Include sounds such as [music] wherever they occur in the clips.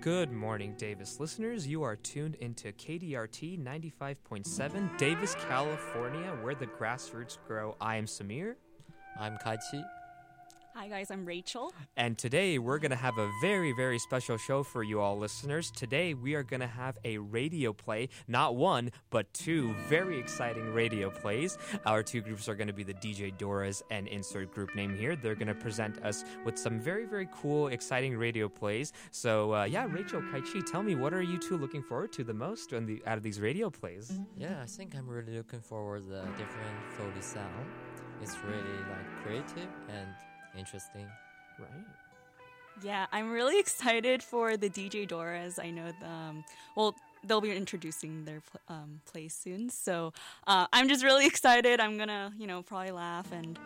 Good morning, Davis listeners. You are tuned into KDRT 95.7, Davis, California, where the grassroots grow. I am Samir. I'm Kaichi. Hi, guys, I'm Rachel. And today we're going to have a very, very special show for you all listeners. Today we are going to have a radio play, not one, but two very exciting radio plays. Our two groups are going to be the DJ Doras and insert group name here. They're going to present us with some very, very cool, exciting radio plays. So, uh, yeah, Rachel, Kaichi, tell me, what are you two looking forward to the most in the, out of these radio plays? Yeah, I think I'm really looking forward to the different Foley sound. It's really like creative and interesting. Right. Yeah, I'm really excited for the DJ Doras. I know them. Well, they'll be introducing their um, play soon, so uh, I'm just really [laughs] excited. I'm gonna, you know, probably laugh and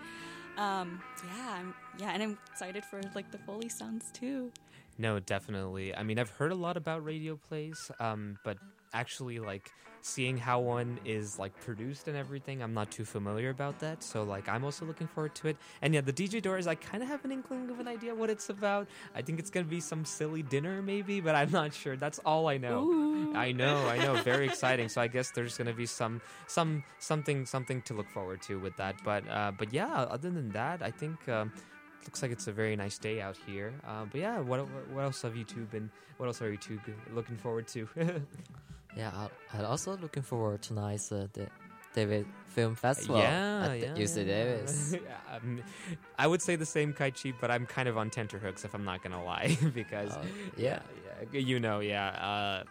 um, yeah, I'm yeah, and I'm excited for like the Foley sounds too. No, definitely. I mean, I've heard a lot about radio plays, um, but actually, like seeing how one is like produced and everything, I'm not too familiar about that. So, like, I'm also looking forward to it. And yeah, the DJ Doras, I kind of have an inkling of an idea what it's about. I think it's gonna be some silly dinner, maybe, but I'm not sure. That's all I know. Ooh. I know, I know, very exciting. So I guess there's gonna be some, some, something, something to look forward to with that. But, uh, but yeah, other than that, I think. Um, looks like it's a very nice day out here. Uh, but yeah, what what else have you two been? What else are you two looking forward to? [laughs] Yeah, I'm also looking forward to tonight's uh, the Davis Film Festival yeah, at yeah, UC [laughs] yeah. Davis. Um, I would say the same, Kaichi, but I'm kind of on tenterhooks if I'm not gonna lie, [laughs] because Oh, yeah. yeah, you know, yeah, uh,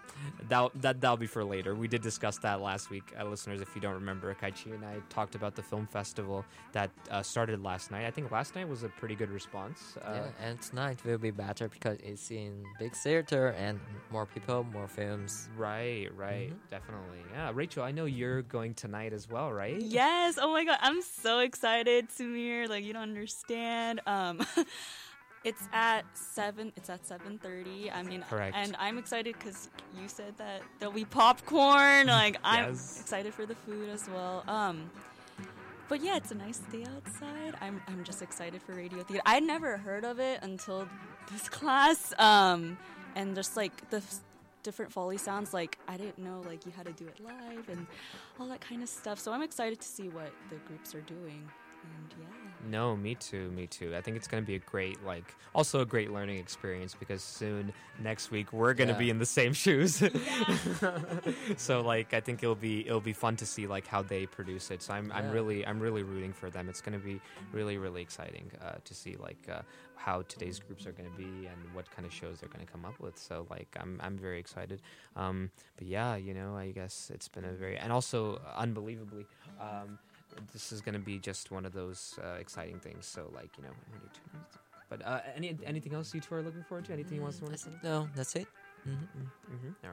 that that that'll be for later. We did discuss that last week, uh, listeners. If you don't remember, Kaichi and I talked about the film festival that uh, started last night. I think last night was a pretty good response. Uh, yeah, and tonight will be better because it's in big theater and more people, more films. Right, right, Mhm. definitely. Yeah, Rachel, I know you're going tonight as well, right? Yes. Oh my god, I'm so excited, Samir. Like you don't understand. Um [laughs] It's at seven. It's at seven thirty. I mean, Correct. and I'm excited because you said that there'll be popcorn. [laughs] Like I'm excited for the food as well. Um, but yeah, it's a nice day outside. I'm I'm just excited for radio theater. I never heard of it until this [laughs] class. Um, and just like the different foley sounds, like I didn't know like you had to do it live and all that kind of stuff. So I'm excited to see what the groups are doing. And yeah. No, me too, me too. I think it's going to be a great, like, also a great learning experience because soon next week we're going to Yeah. be in the same [laughs] shoes. [laughs] so, like, I think it'll be it'll be fun to see like how they produce it. So I'm I'm really I'm really rooting for them. It's going to be really really exciting uh, to see like uh, how today's groups are going to be and what kind of shows they're going to come up with. So, like, I'm I'm very excited. Um, but yeah, you know, I guess it's been a very and also unbelievably. Um, this is going to be just one of those uh, exciting things. So, like you know, when you tune in- but uh, any anything else you two are looking forward to? Anything you want to Mm, I want to say? no, that's it. hmm Mm-hmm.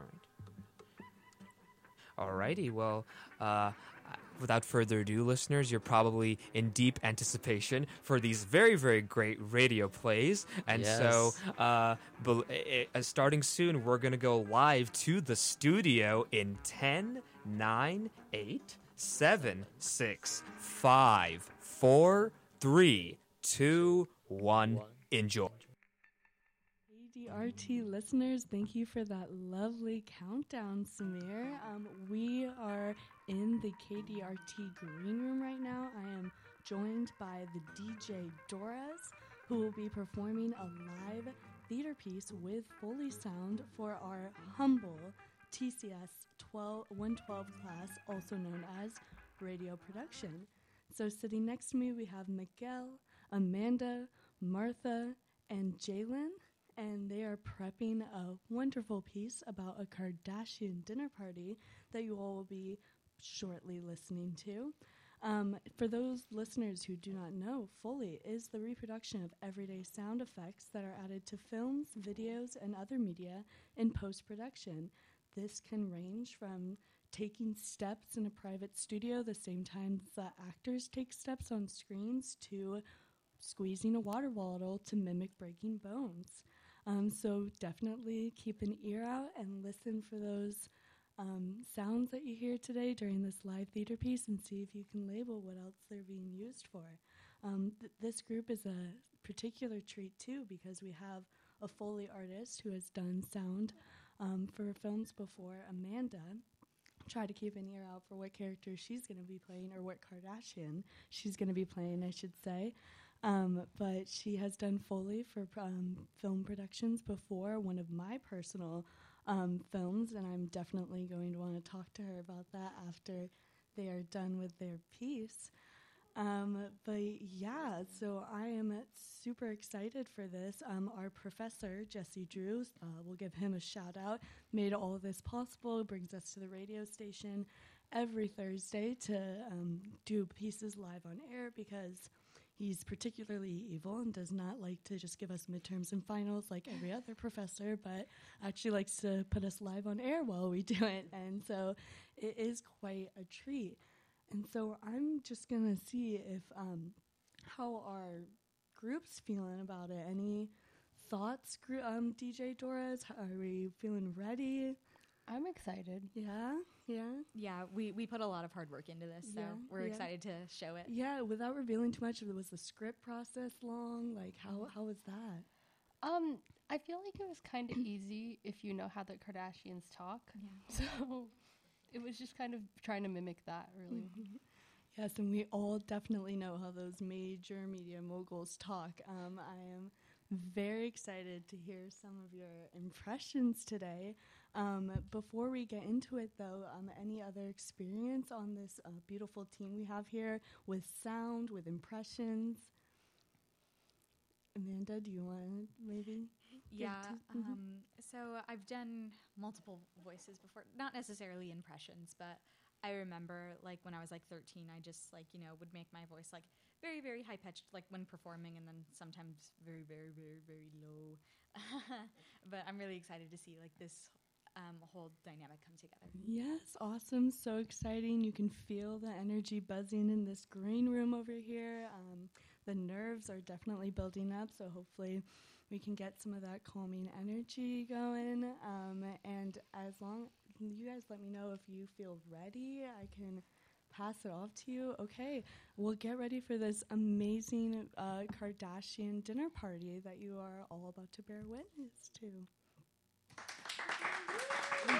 All right. Alrighty. Well, uh, without further ado, listeners, you're probably in deep anticipation for these very, very great radio plays. And so, uh, bel- eh, eh, starting soon, we're going to go live to the studio in 10, 9, 8, 7, 6, 5, 4, 3, 2, 1. Enjoy. KDRT listeners, thank you for that lovely countdown, Samir. Um, we are in the KDRT green room right now. I am joined by the DJ Doras, who will be performing a live theater piece with Foley sound for our humble TCS 12, 112 class, also known as radio production. So, sitting next to me, we have Miguel, Amanda, Martha, and Jalen, and they are prepping a wonderful piece about a Kardashian dinner party that you all will be shortly listening to. Um, for those listeners who do not know, Foley is the reproduction of everyday sound effects that are added to films, videos, and other media in post production. This can range from taking steps in a private studio the same time the actors take steps on screens to squeezing a water bottle to mimic breaking bones. Um, so definitely keep an ear out and listen for those um, sounds that you hear today during this live theater piece and see if you can label what else they're being used for. Um, th- this group is a particular treat too because we have a Foley artist who has done sound um, for films before. Amanda. Try to keep an ear out for what character she's going to be playing, or what Kardashian she's going to be playing, I should say. Um, but she has done Foley for um, film productions before, one of my personal um, films, and I'm definitely going to want to talk to her about that after they are done with their piece. Um, but yeah, so I am super excited for this. Um, our professor, Jesse Drews, uh, we'll give him a shout out, made all this possible, brings us to the radio station every Thursday to um, do pieces live on air because he's particularly evil and does not like to just give us midterms and finals like every other professor, but actually likes to put us live on air while we do it. And so it is quite a treat. And so I'm just going to see if um, how our group's feeling about it. Any thoughts, gr- um, DJ Doras? Are we feeling ready? I'm excited. Yeah, yeah, Yeah, we, we put a lot of hard work into this, so Yeah, we're yeah. excited to show it. yeah. Without revealing too much, was the script process long? Like, how how was that? Um, I feel like it was kind of [clears throat] easy if you know how the Kardashians talk. Yeah. [laughs] So it was just kind of trying to mimic that, really. Yes, and we all definitely know how those major media moguls talk. Um, I am very excited to hear some of your impressions today. Um, before we get into it, though, um, any other experience on this uh, beautiful team we have here with sound, with impressions? Amanda, do you want to maybe? Yeah. Um, so I've done multiple voices before, not necessarily impressions, but I remember like when I was like 13, I just like, you know, would make my voice like very, very high pitched, like when performing, and then sometimes very, very, very, very low. [laughs] but I'm really excited to see like this um, whole dynamic come together. Yes, awesome. So exciting. You can feel the energy buzzing in this green room over here. Um, the nerves are definitely building up, so hopefully we can get some of that calming energy going. Um, and as long you guys let me know if you feel ready, I can pass it off to you. Okay, we'll get ready for this amazing uh, Kardashian dinner party that you are all about to bear witness to. Hi, goodness. Hi. Oh my Oh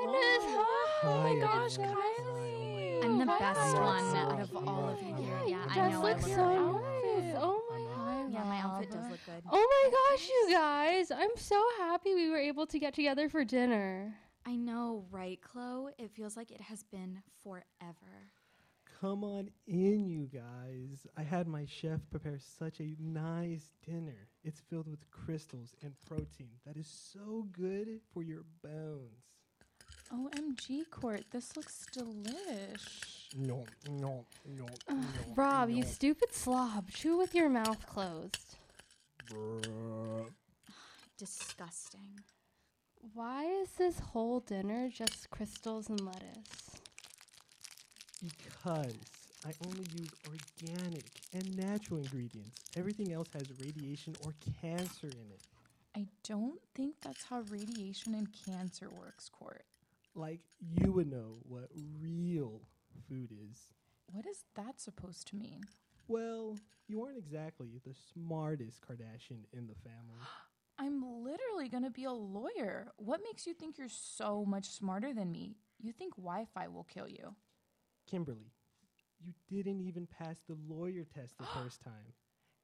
oh. Oh gosh. Kylie. I'm the Hi, best Kylie. one so out of all of you cute. here. Yeah, I Dress know. I looks look so great. nice. Oh my god. Yeah, my outfit does look good. Oh my gosh, you guys. I'm so happy we were able to get together for dinner. I know, right, Khloé? It feels like it has been forever. Come on in, you guys. I had my chef prepare such a nice dinner. It's filled with crystals and protein that is so good for your bones. OMG, Court, this looks delish. No, no, no, Ugh, no. Rob, no. you stupid slob. Chew with your mouth closed. Bruh. Disgusting. Why is this whole dinner just crystals and lettuce? Because I only use organic and natural ingredients. Everything else has radiation or cancer in it. I don't think that's how radiation and cancer works, Court. Like you would know what real food is. What is that supposed to mean? Well, you aren't exactly the smartest Kardashian in the family. [gasps] I'm literally going to be a lawyer. What makes you think you're so much smarter than me? You think Wi Fi will kill you? Kimberly, you didn't even pass the lawyer test the [gasps] first time.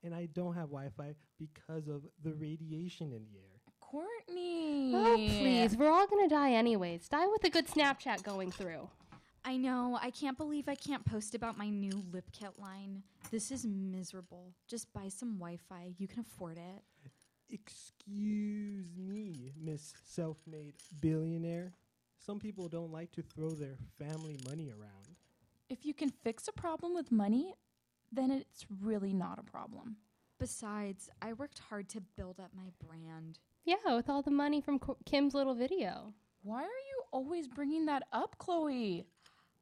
And I don't have Wi Fi because of the radiation in the air. Kourtney. Oh, please. We're all going to die anyways. Die with a good Snapchat going through. I know. I can't believe I can't post about my new lip kit line. This is miserable. Just buy some Wi Fi. You can afford it. Excuse me, Miss Self Made Billionaire. Some people don't like to throw their family money around. If you can fix a problem with money, then it's really not a problem. Besides, I worked hard to build up my brand. Yeah, with all the money from Ko- Kim's little video. Why are you always bringing that up, Khloé?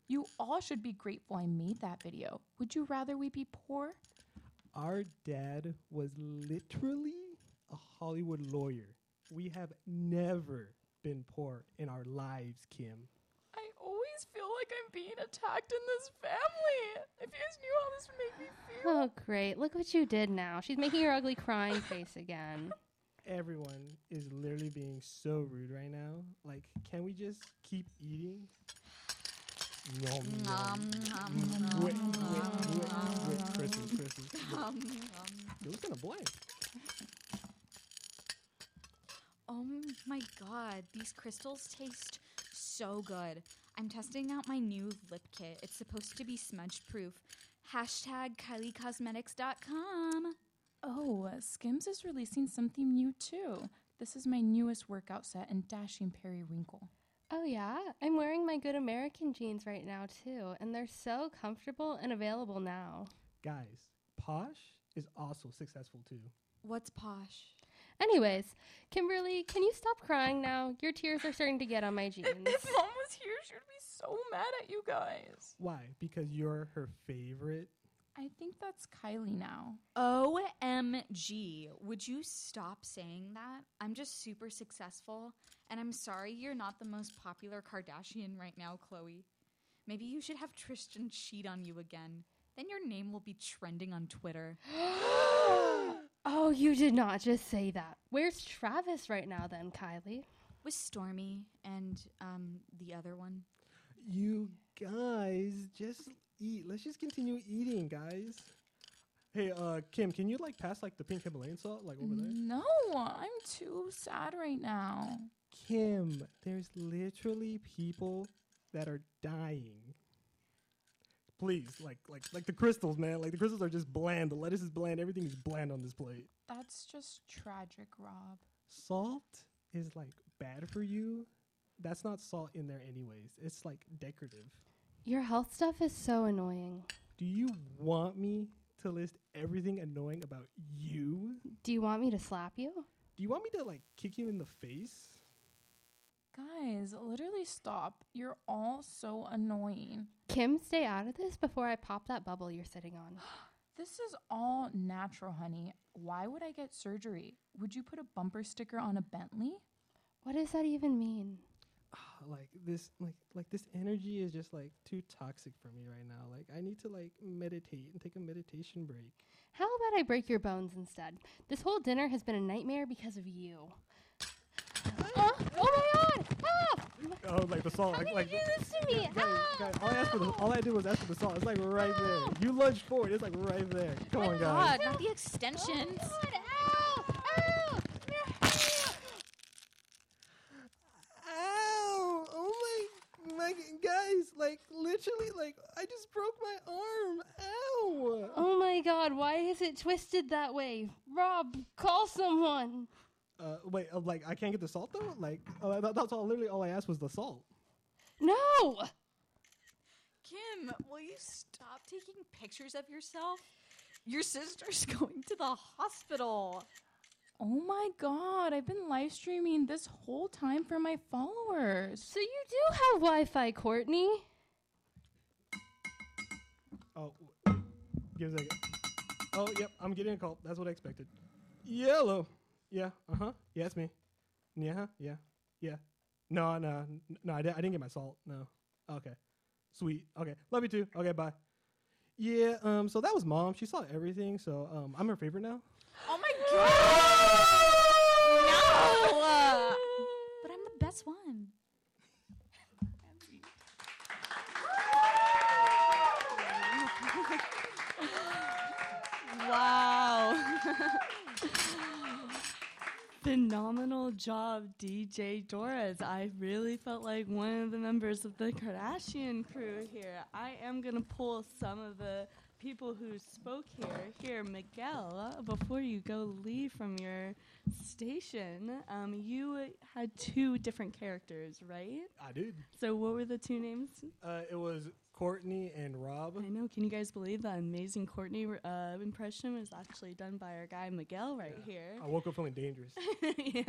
You all should be grateful I made that video. Would you rather we be poor? Our dad was literally a Hollywood lawyer. We have never been poor in our lives, Kim. I feel like I'm being attacked in this family. If you guys knew how this would make me feel. Oh, great. Look what you did now. She's making her ugly crying face again. Everyone is literally being so rude right now. Like, can we just keep eating? Nom, nom. Wait, wait, wait, wait. Christmas, Christmas. It was kind of blank. [laughs] Oh my god, these crystals taste so good. I'm testing out my new lip kit. It's supposed to be smudge proof. Hashtag KylieCosmetics.com. Oh, Skims is releasing something new too. This is my newest workout set in Dashing Periwinkle. Oh, yeah? I'm wearing my Good American jeans right now, too, and they're so comfortable and available now. Guys, Poosh is also successful too. What's Poosh? Anyways, Kimberly, can you stop crying now? Your tears are starting to get on my jeans. If, if mom was here, she would be so mad at you guys. Why? Because you're her favorite. I think that's Kylie now. OMG. Would you stop saying that? I'm just super successful, and I'm sorry you're not the most popular Kardashian right now, Khloé. Maybe you should have Tristan cheat on you again. Then your name will be trending on Twitter. Oh, you did not just say that. Where's Travis right now, then, Kylie? With Stormi and um the other one. You guys just eat. Let's just continue eating, guys. Hey, uh, Kim, can you like pass like the pink Himalayan salt like over there? No, I'm too sad right now. Kim, there's literally people that are dying. Please, like like like the crystals, man. Like the crystals are just bland. The lettuce is bland. Everything is bland on this plate. That's just tragic, Rob. Salt is like bad for you. That's not salt in there anyways. It's like decorative. Your health stuff is so annoying. Do you want me to list everything annoying about you? Do you want me to slap you? Do you want me to like kick you in the face? Guys, literally stop. You're all so annoying. Kim, stay out of this before I pop that bubble you're sitting on. [gasps] This is all natural, honey. Why would I get surgery? Would you put a bumper sticker on a Bentley? What does that even mean? Ah, like this like like this energy is just like too toxic for me right now. Like I need to like meditate and take a meditation break. How about I break your bones instead? This whole dinner has been a nightmare because of you. [gasps] Oh my god! Ah! Oh, like the salt, How like like you do this to me? Guys, guys, all I asked for the, all I did was ask for the salt. It's like right there. You lunged forward. It's like right there. Come on, guys. God, not the extensions. Ow! Ow! Ow! Oh my, my guys! Like literally, like I just broke my arm. Ow! Oh my god, why is it twisted that way? Rob, call someone. Uh, wait, uh, like I can't get the salt though. Like uh, that, that's all. Literally, all I asked was the salt. No! Kim, will you stop taking pictures of yourself? Your sister's [laughs] going to the hospital. Oh my god, I've been live streaming this whole time for my followers. So you do have Wi Fi, Kourtney? Oh, w- give a second. Oh, yep, I'm getting a call. That's what I expected. Yellow. Yeah. Uh huh. Yeah, it's me. Yeah. huh, Yeah. Yeah. No, no, no. I, di- I didn't get my salt. No. Okay. Sweet. Okay. Love you too. Okay. Bye. Yeah. Um. So that was mom. She saw everything. So um. I'm her favorite now. Oh my god! no! But I'm the best one. [laughs] Wow. [laughs] Phenomenal job, DJ Doras. I really felt like one of the members of the Kardashian crew here. I am going to pull some of the people who spoke here. Here, Miguel, before you go leave from your station, um, you had two different characters, right? I did. So, what were the two names? Uh. It was Kourtney and Rob. I know. Can you guys believe that amazing Kourtney uh, impression was actually done by our guy Miguel right here? I woke up feeling dangerous. [laughs] yeah,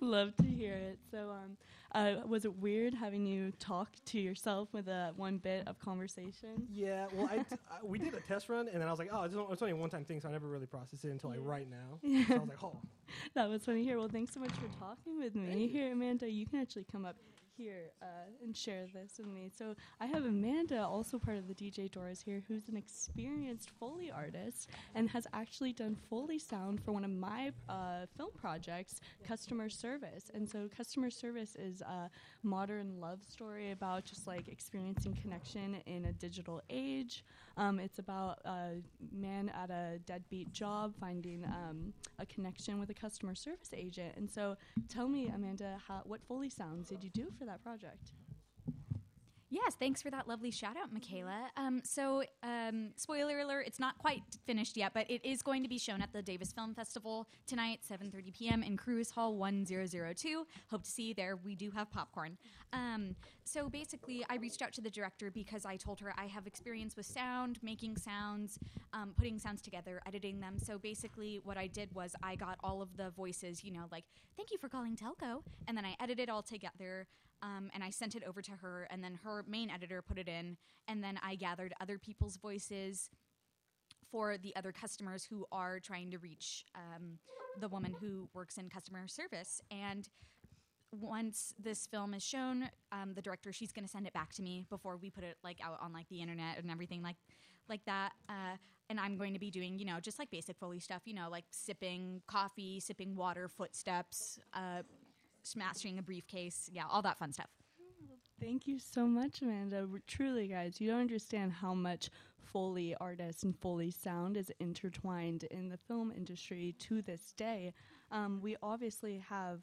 love to hear it. So, um, uh, was it weird having you talk to yourself with a one bit of conversation? Yeah, well, I, [laughs] t- I we did a test run, and then I was like, oh, it's, it's only a one-time thing, so I never really processed it until like right now. [laughs] So I was like, oh, That was funny hear. Well, thanks so much for talking with me. Here, Amanda, you can actually come up here uh, and share this with me. So I have Amanda, also part of the DJ Doras here, who's an experienced Foley artist and has actually done Foley sound for one of my uh, film projects, Customer Service. And so Customer Service is a modern love story about just like experiencing connection in a digital age. Um, it's about a man at a deadbeat job finding um, a connection with a customer service agent. And so tell me, Amanda, how, what Foley sounds did you do for that project? Yes, thanks for that lovely shout out, Michaela. Um, so, um, spoiler alert, it's not quite finished yet, but it is going to be shown at the Davis Film Festival tonight, 7.30 p.m. in Cruess Hall 1002. Hope to see you there. We do have popcorn. Um, so basically, I reached out to the director because I told her I have experience with sound, making sounds, um, putting sounds together, editing them. So basically, what I did was I got all of the voices, you know, like, thank you for calling Telco, and then I edited all together. Um, and I sent it over to her, and then her main editor put it in, and then I gathered other people's voices for the other customers who are trying to reach um, the woman who works in customer service. And once this film is shown, um, the director she's going to send it back to me before we put it like out on like the internet and everything like like that. Uh, and I'm going to be doing you know just like basic foley stuff, you know like sipping coffee, sipping water, footsteps, uh, smashing a briefcase, yeah, all that fun stuff. Thank you so much, Amanda. Truly, guys, you don't understand how much Foley artists and Foley sound is intertwined in the film industry to this day. Um, we obviously have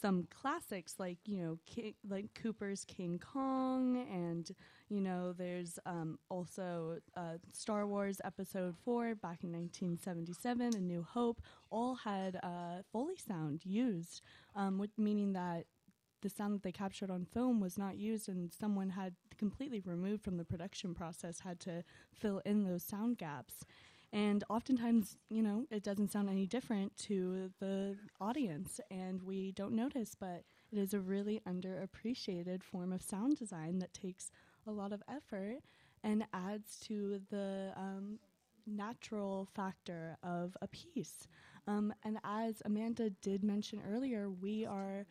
some classics like you know Ki- like Cooper's King Kong, and you know there's um, also uh, Star Wars Episode Four back in 1977, A New Hope. All had uh, Foley sound used, um, with, meaning that the sound that they captured on film was not used and someone had completely removed from the production process had to fill in those sound gaps and oftentimes you know it doesn't sound any different to the audience and we don't notice but it is a really underappreciated form of sound design that takes a lot of effort and adds to the um, natural factor of a piece um, and as amanda did mention earlier we are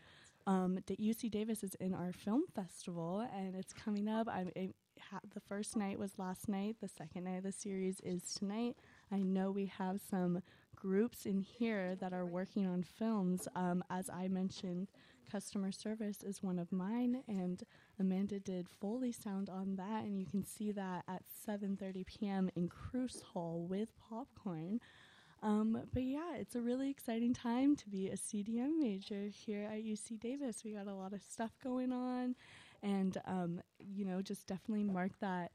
um, UC Davis is in our film festival, and it's coming up. I'm, ha- the first night was last night. The second night of the series is tonight. I know we have some groups in here that are working on films. Um, as I mentioned, customer service is one of mine, and Amanda did Foley sound on that, and you can see that at 7:30 p.m. in Cruess Hall with popcorn. Um, but yeah, it's a really exciting time to be a CDM major here at UC Davis. We got a lot of stuff going on, and um, you know, just definitely mark that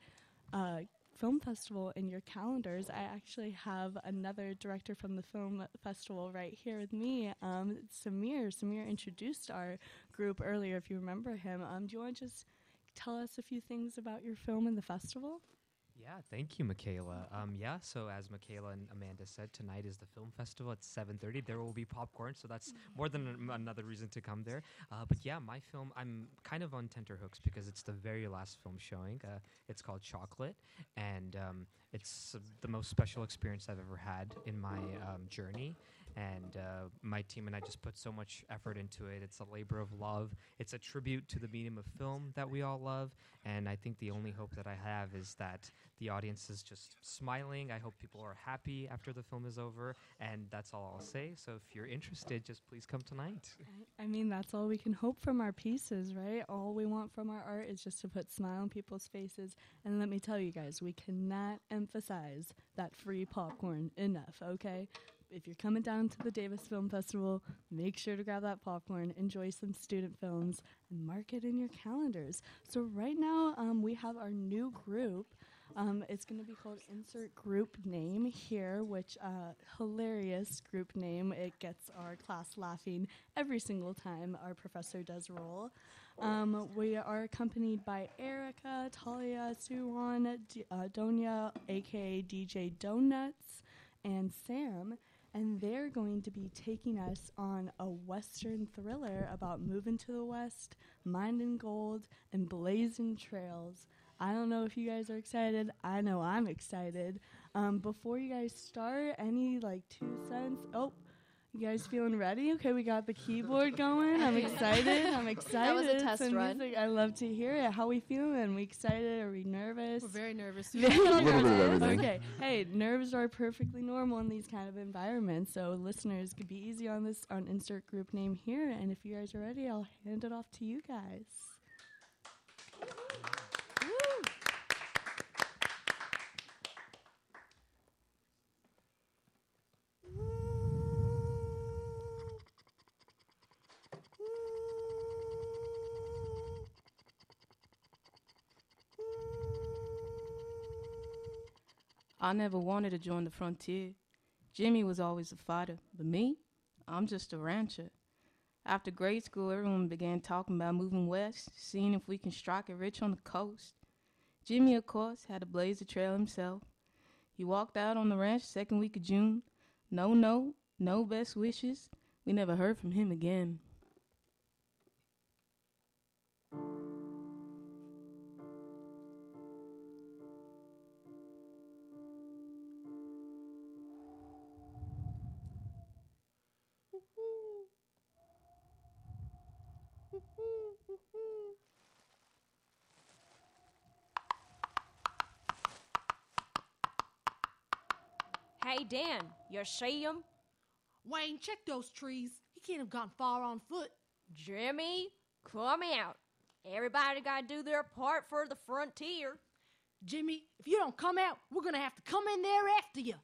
uh, film festival in your calendars. I actually have another director from the film festival right here with me, um, Samir. Samir introduced our group earlier, if you remember him. Um, do you want to just tell us a few things about your film and the festival? Yeah, thank you, Michaela. Um, yeah, so as Michaela and Amanda said, tonight is the film festival at 7:30. There will be popcorn, so that's more than an- another reason to come there. Uh, but yeah, my film, I'm kind of on tenterhooks because it's the very last film showing. Uh, it's called Chocolate, and um, it's uh, the most special experience I've ever had in my um, journey. And uh, my team and I just put so much effort into it. It's a labor of love. It's a tribute to the medium of film that we all love. And I think the only hope that I have is that the audience is just smiling. I hope people are happy after the film is over. And that's all I'll say. So if you're interested, just please come tonight. I- I mean, that's all we can hope from our pieces, right? All we want from our art is just to put smile on people's faces. And let me tell you guys, we cannot emphasize that free popcorn enough, okay? If you're coming down to the Davis Film Festival, make sure to grab that popcorn, enjoy some student films, and mark it in your calendars. So, right now, um, we have our new group. Um, it's going to be called Insert Group Name here, which uh, hilarious group name. It gets our class laughing every single time our professor does roll. Um, we are accompanied by Erica, Talia, Suwon, D- uh, Donya, aka DJ Donuts, and Sam. And they're going to be taking us on a Western thriller about moving to the West, minding gold, and blazing trails. I don't know if you guys are excited. I know I'm excited. Um, before you guys start, any like two cents? Oh, You guys feeling ready? Okay, we got the keyboard going. I'm [laughs] excited. I'm excited. That was a test Some run. music. I love to hear it. How we feeling? We excited? Are we nervous? We're very nervous. [laughs] Very little bit of nervous. everything. Okay. Hey, nerves are perfectly normal in these kind of environments. So listeners could be easy on this on insert group name here. And if you guys are ready, I'll hand it off to you guys. I never wanted to join the frontier. Jimmy was always a fighter, but me, I'm just a rancher. After grade school, everyone began talking about moving west, seeing if we can strike it rich on the coast. Jimmy, of course, had to blaze the trail himself. He walked out on the ranch second week of June. No note, no best wishes. We never heard from him again. Dan, you see him? Wayne, check those trees. He can't have gone far on foot. Jimmy, come out. Everybody got to do their part for the frontier. Jimmy, if you don't come out, we're gonna have to come in there after you.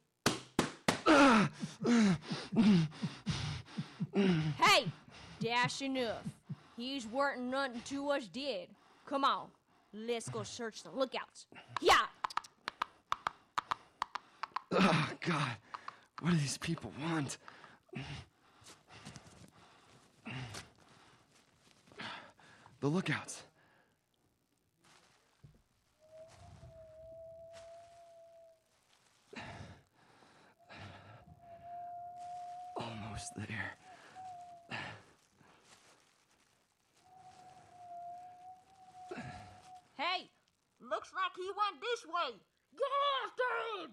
Hey, dash enough. He's worth nothing to us dead. Come on, let's go search the lookouts. Yeah. Oh, God. What do these people want? The lookouts. Almost there. Hey, looks like he went this way. Get after him.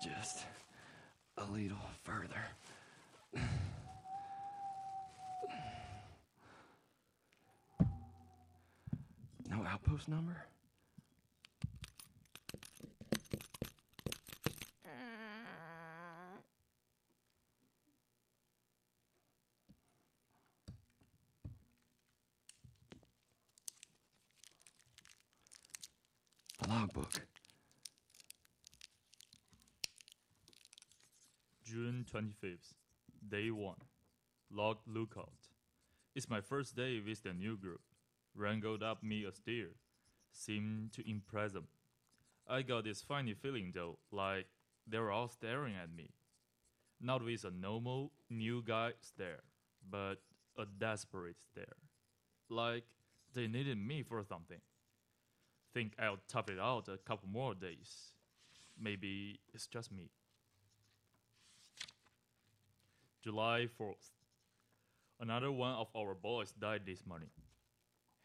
Just a little further. Number? Logbook. June 25th, day 1. Log lookout. It's my first day with the new group. Wrangled up me a steer. Seemed to impress them. I got this funny feeling though, like they were all staring at me. Not with a normal new guy stare, but a desperate stare. Like they needed me for something. Think I'll tough it out a couple more days. Maybe it's just me. July 4th. Another one of our boys died this morning.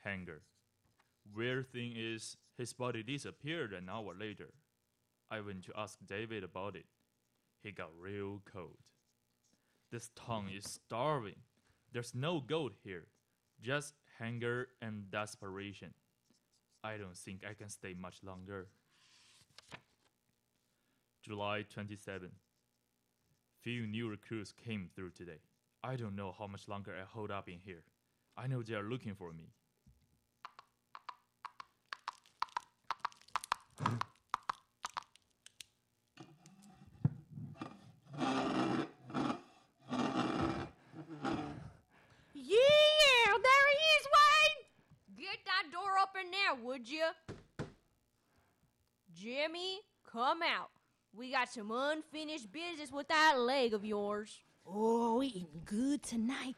Hanger. Weird thing is, his body disappeared an hour later. I went to ask David about it. He got real cold. This town is starving. There's no gold here, just hunger and desperation. I don't think I can stay much longer. July 27. Few new recruits came through today. I don't know how much longer I hold up in here. I know they are looking for me. Yeah, there he is, Wayne. Get that door open there, would you? Jimmy, come out. We got some unfinished business with that leg of yours. Oh, eating good tonight.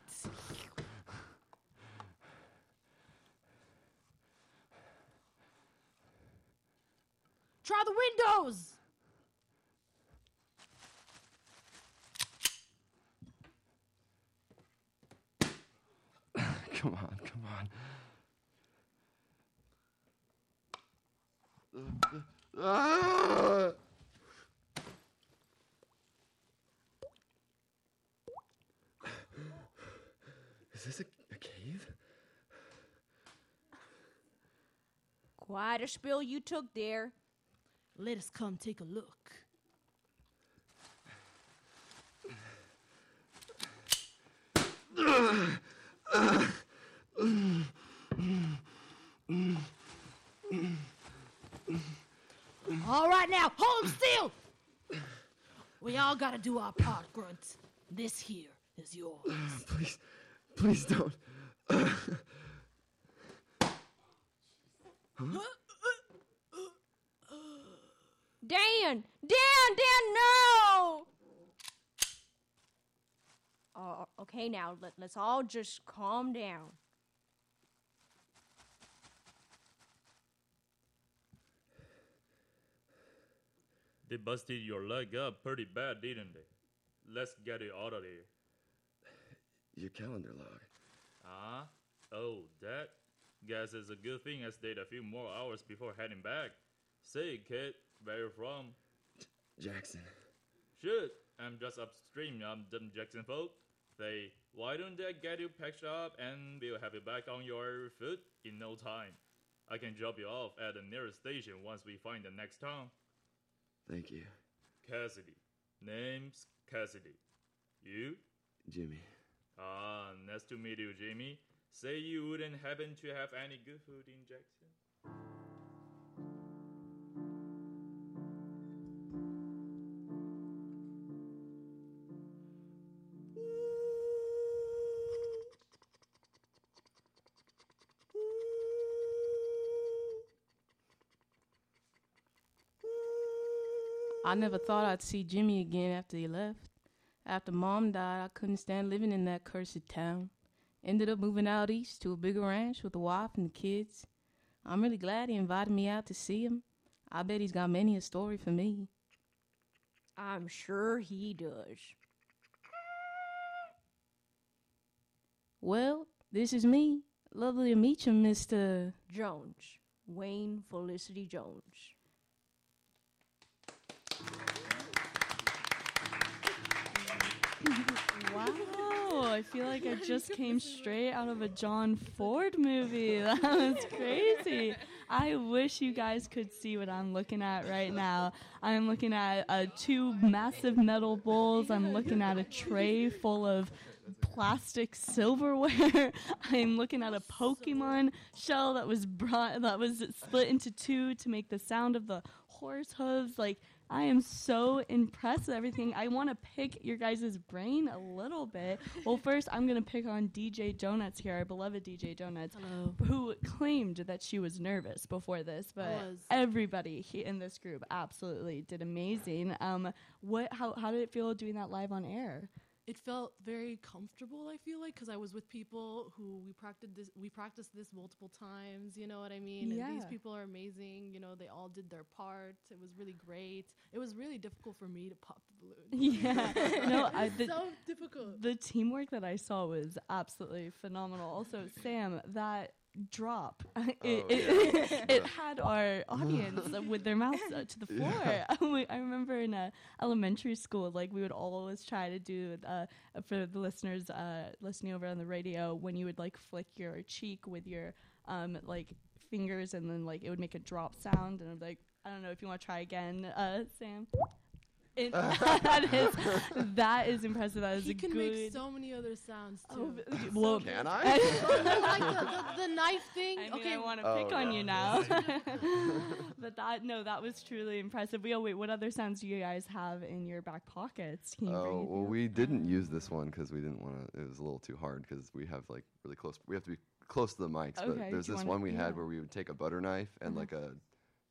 Try the windows! [laughs] come on, come on. Uh, uh, ah! Is this a, a cave? Quite a spill you took there. Let us come take a look. All right, now hold still. We all gotta do our part, grunts. This here is yours. Please, please don't. Dan! Dan! Dan, no! Uh, okay, now let, let's all just calm down. They busted your leg up pretty bad, didn't they? Let's get it out of there. Your calendar log. Ah? Oh, that? Guess it's a good thing I stayed a few more hours before heading back. Say, kid, where you from? Jackson. Shit, I'm just upstream. I'm them Jackson folk. Say, why don't they get you packed up and we'll have you back on your foot in no time? I can drop you off at the nearest station once we find the next town. Thank you, Cassidy. Name's Cassidy. You? Jimmy. Ah, nice to meet you, Jimmy. Say you wouldn't happen to have any good food in Jackson? I never thought I'd see Jimmy again after he left. After mom died, I couldn't stand living in that cursed town. Ended up moving out east to a bigger ranch with the wife and the kids. I'm really glad he invited me out to see him. I bet he's got many a story for me. I'm sure he does. Well, this is me. Lovely to meet you, Mr. Jones. Wayne Felicity Jones. Wow, I feel like I just came straight out of a John Ford movie. [laughs] That was crazy. I wish you guys could see what I'm looking at right now. I'm looking at uh, two massive metal bowls. I'm looking at a tray full of plastic silverware. [laughs] I'm looking at a Pokemon shell that was brought that was split into two to make the sound of the horse hooves. Like I am so impressed with everything. I want to pick your guys' brain a little bit. Well, [laughs] first, I'm going to pick on DJ Donuts here, our beloved DJ Donuts, Hello. who claimed that she was nervous before this, but everybody he, in this group absolutely did amazing. Um, what? How, how did it feel doing that live on air? It felt very comfortable. I feel like because I was with people who we practiced this. We practiced this multiple times. You know what I mean? And these people are amazing. You know, they all did their parts. It was really great. It was really difficult for me to pop the balloon. [laughs] Yeah, [laughs] no, I, the, so difficult. the teamwork that I saw was absolutely phenomenal. Also, Sam, that drop, it, it, [laughs] it had [laughs] our audience [laughs] with their mouths to the floor. We- I remember in uh, elementary school, like we would always try to do uh, for the listeners uh, listening over on the radio when you would like flick your cheek with your um, like fingers and then like it would make a drop sound and I'm like I don't know if you want to try again, uh, Sam. It, [laughs] [laughs] that is that is impressive. That is he a can good. make so many other sounds Oh, too. b- well, Can like I? the, [laughs] the, the knife thing. I mean, okay, I want to Oh, pick on yeah. you now. but that no, that was truly impressive. We, oh wait, what other sounds do you guys have in your back pockets? Can you bring Oh anything well, up? we didn't use this one because we didn't want to. It was a little too hard because we have like really close. We have to be close to the mics. Okay, But there's this one we yeah. had where we would take a butter knife and Uh-huh. like a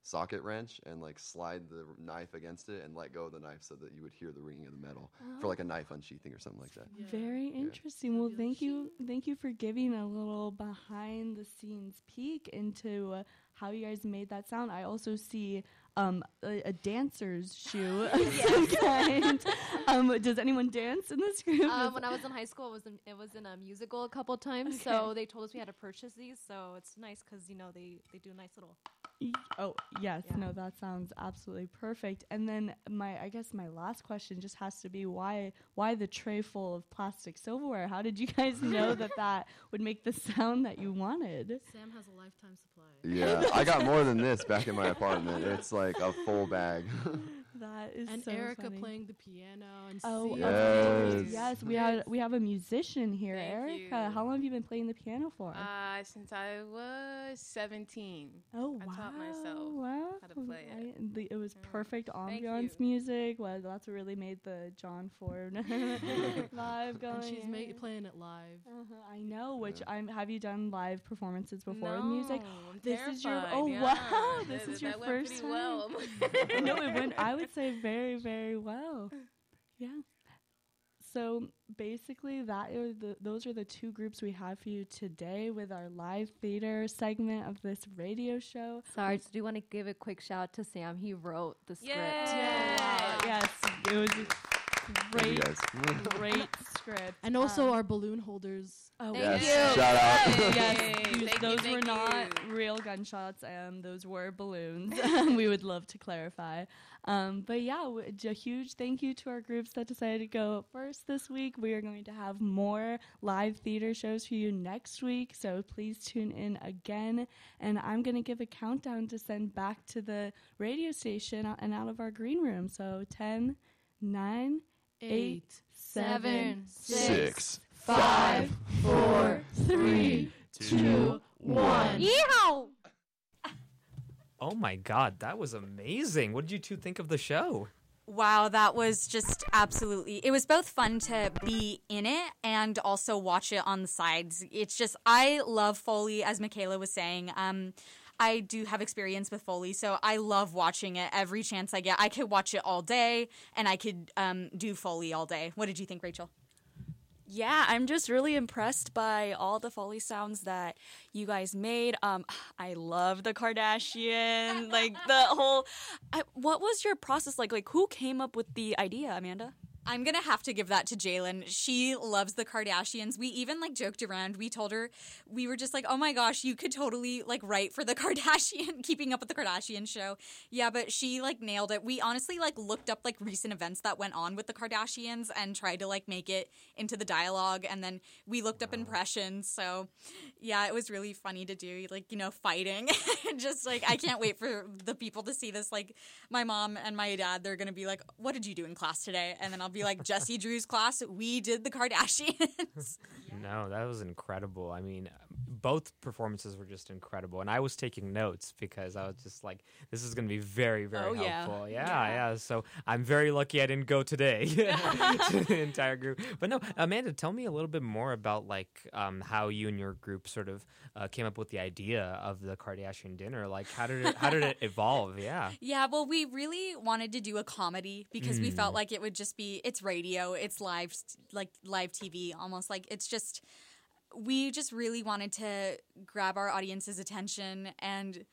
socket wrench and like slide the knife against it and let go of the knife so that you would hear the ringing of the metal for like a knife unsheathing or something like that. Very interesting. Well, thank you, thank you for giving a little behind the scenes peek into uh, how you guys made that sound. I also see um, a, a dancer's [laughs] shoe of some kind. Um, does anyone dance in this group? Um, when I was in high school, it was in, it was in a musical a couple times. So they told us we had to purchase these. So it's nice because you know they they do a nice little. Y- Oh yes, no, that sounds absolutely perfect. And then my, I guess my last question just has to be why, why the tray full of plastic silverware? How did you guys know that [laughs] that would make the sound that you wanted? Sam has a lifetime supply. Yeah, I got more than this back in my apartment. It's like a full bag. [laughs] That is And so Erica funny. playing the piano and Oh, singing. of course. Yes. yes, we have we have a musician here, Thank Erica. you. How long have you been playing the piano for? Uh, since I was 17. oh I taught myself wow. how to play it. I- the- it was perfect ambiance music. Was that's what really made the John Ford [laughs] [laughs] vibe going. And she's ma- playing it live. Uh-huh, I know. Which I'm. Have you done live performances before with music? No, I'm This is your. Oh yeah. wow! [laughs] This That- is your that first pretty time. well. no, it went. I would [laughs] say very, very well. Yeah. So basically, that are the those are the two groups we have for you today with our live theater segment of this radio show. Sorry, just do want to give a quick shout out to Sam. He wrote the script. Wow. Yes, it was a Thank you great, guys. great script. And also Um, our balloon holders. Oh, Yes, yes. shout out. yes, Thank these- you, those were not you. real gunshots. Um, those were balloons. [laughs] we would love to clarify. Um, but yeah, w- j- a huge thank you to our groups that decided to go first this week. We are going to have more live theater shows for you next week, so please tune in again. And I'm going to give a countdown to send back to the radio station and out of our green room. So 10, 9, eight, seven, Six, five, four, three, two, one. Yeehaw! Oh my god, that was amazing. What did you two think of the show? Wow, that was just absolutely. It was both fun to be in it and also watch it on the sides. It's just I love Foley, as Michaela was saying. Um, I do have experience with Foley, so I love watching it every chance I get. I could watch it all day, and I could um, do Foley all day. What did you think, Rachel? Yeah, I'm just really impressed by all the Foley sounds that you guys made. Um, I love the Kardashian, like the [laughs] whole. I, what was your process like? Like, who came up with the idea, Amanda? I'm gonna have to give that to Jalen. She loves the Kardashians. We even like joked around. We told her we were just like, "Oh my gosh, you could totally like write for the [laughs] Kardashian, Keeping Up with the Kardashian show." Yeah, but she like nailed it. We honestly like looked up like recent events that went on with the Kardashians and tried to like make it into the dialogue, and then we looked up impressions. So, yeah, it was really funny to do. Like you know, fighting. [laughs] just like I can't wait for the people to see this. Like my mom and my dad, they're gonna be like, "What did you do in class today?" And then I'll be like, "Jesse Drew's class. We did the Kardashians." [laughs] No, that was incredible. I mean, both performances were just incredible, and I was taking notes because I was just like, "This is going to be very, very Oh, helpful." Yeah. Yeah. yeah, So I'm very lucky I didn't go today [laughs] [laughs] to the entire group. But no, Amanda, tell me a little bit more about like um, how you and your group sort of uh, came up with the idea of the Kardashian dinner. Like, how did it how did it evolve? Yeah. Yeah, well, we really wanted to do a comedy because we Mm. felt like it would just be it's radio, it's live, like live TV, almost like it's just. We just really wanted to grab our audience's attention and.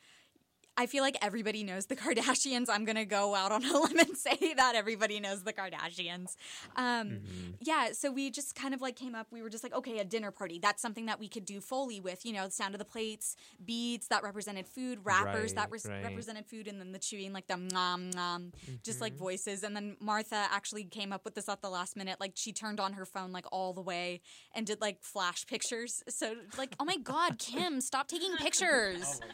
I feel like everybody knows the [laughs] Kardashians. I'm gonna go out on a [laughs] limb and say that everybody knows the Kardashians. Um, Yeah, so we just kind of like came up. We were just like, okay, a dinner party. That's something that we could do Foley with. You know, the sound of the plates, beads that represented food, wrappers that Right, res- right. represented food, and then the chewing, like the nom nom, just like voices. And then Martha actually came up with this at the last minute. Like she turned on her phone like all the way and did like flash pictures. So like, oh my god, Kim, stop taking pictures. [laughs]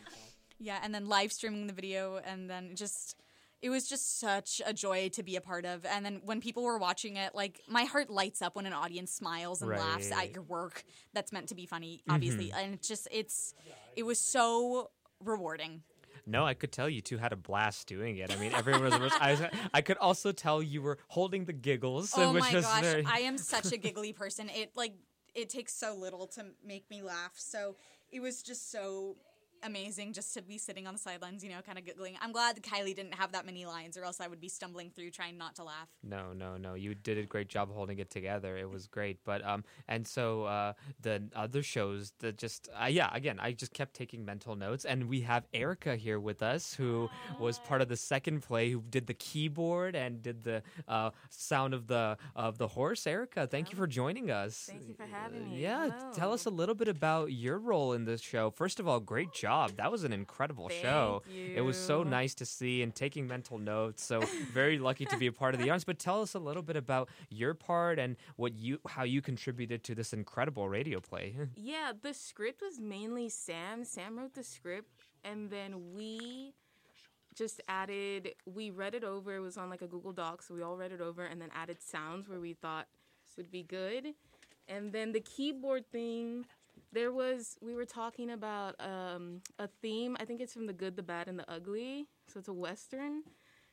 Yeah, and then live streaming the video, and then just it was just such a joy to be a part of. And then when people were watching it, like my heart lights up when an audience smiles and laughs at your work that's meant to be funny, obviously. Mhm. And it's just it's it was so rewarding. No, I could tell you two had a blast doing it. I mean, everyone was. was- I, I could also tell you were holding the giggles, oh my gosh, very. I am [laughs] such a giggly person. It like it takes so little to make me laugh. So it was just so amazing just to be sitting on the sidelines, you know, kind of giggling. I'm glad Kylie didn't have that many lines, or else I would be stumbling through trying not to laugh. No, no, no. You did a great job holding it together. It was great. But um, and so uh, the other shows that just uh, yeah, again, I just kept taking mental notes, and we have Erica here with us, who was part of the second play, who did the keyboard and did the uh, sound of the of the horse. Erica, thank you for joining us. Thank you for having me. Yeah, Hello. tell us a little bit about your role in this show. First of all, great job job. That was an incredible show. It was so nice to see and taking mental notes. So very [laughs] lucky to be a part of the audience. But tell us a little bit about your part and what you how you contributed to this incredible radio play. [laughs] Yeah, the script was mainly Sam. Sam wrote the script, and then we just added. We read it over. It was on like a Google Doc, so we all read it over, and then added sounds where we thought would be good. And then the keyboard thing, there was we were talking about um, a theme. I think it's from the Good, the Bad, and the Ugly. So it's a western.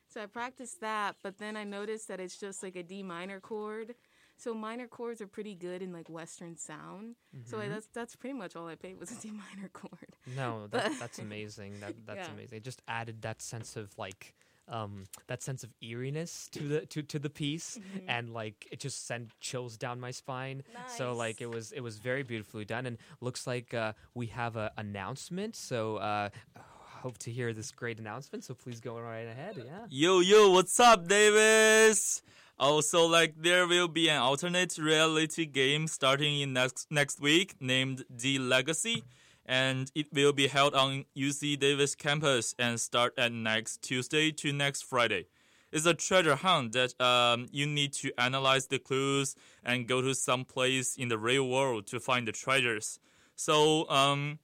So I practiced that, but then I noticed that it's just like a D minor chord. So minor chords are pretty good in like Western sound. So I, Mhm. that's that's pretty much all I played was a [laughs] D minor chord. No, that, that's amazing. That that's [laughs] Yeah. amazing. It just added that sense of like um that sense of eeriness to the to, to the piece Mhm. and like it just sent chills down my spine. So like it was it was very beautifully done and looks like uh, we have an announcement. So uh hope to hear this great announcement. So please go right ahead. Yeah. Yo, yo, what's up, Davis? Also, like, there will be an alternate reality game starting in next next week named The Legacy, and it will be held on UC Davis campus and start at next Tuesday to next Friday. It's a treasure hunt that um, you need to analyze the clues and go to some place in the real world to find the treasures. So, um,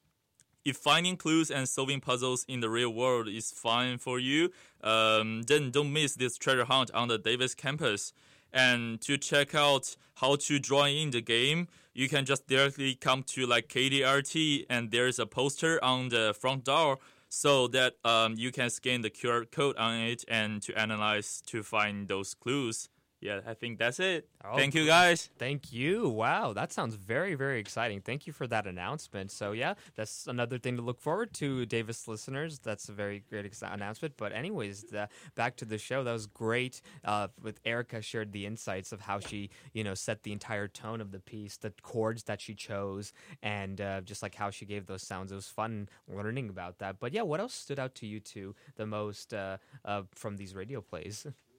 if finding clues and solving puzzles in the real world is fine for you, um, then don't miss this treasure hunt on the Davis campus. And to check out how to join in the game, you can just directly come to like KDRT, and there's a poster on the front door so that um, you can scan the QR code on it and to analyze to find those clues. Yeah, I think that's it. Oh, Thank you guys. Thank you. Wow, that sounds very, very exciting. Thank you for that announcement. So, yeah, that's another thing to look forward to, Davis listeners. That's a very great ex- announcement. But, anyways, the, back to the show. That was great. Uh, with Erica shared the insights of how she, you know, set the entire tone of the piece, the chords that she chose, and uh, just like how she gave those sounds. It was fun learning about that. But yeah, what else stood out to you two the most uh, uh, from these radio plays? [laughs]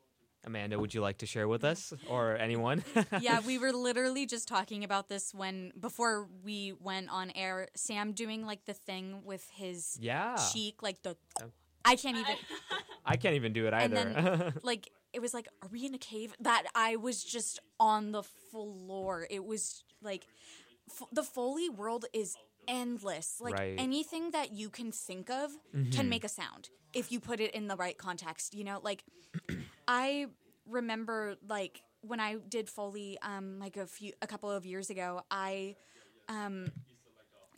Amanda, would you like to share with us or anyone? [laughs] yeah, we were literally just talking about this when before we went on air. Sam doing like the thing with his Yeah. cheek, like the I can't even. [laughs] I can't even do it and either. then [laughs] like it was like, are we in a cave? That I was just on the floor. It was like f- the Foley world is endless. Like Right. anything that you can think of Mhm. can make a sound if you put it in the right context. You know, like I remember like when I did Foley um like a few a couple of years ago, I um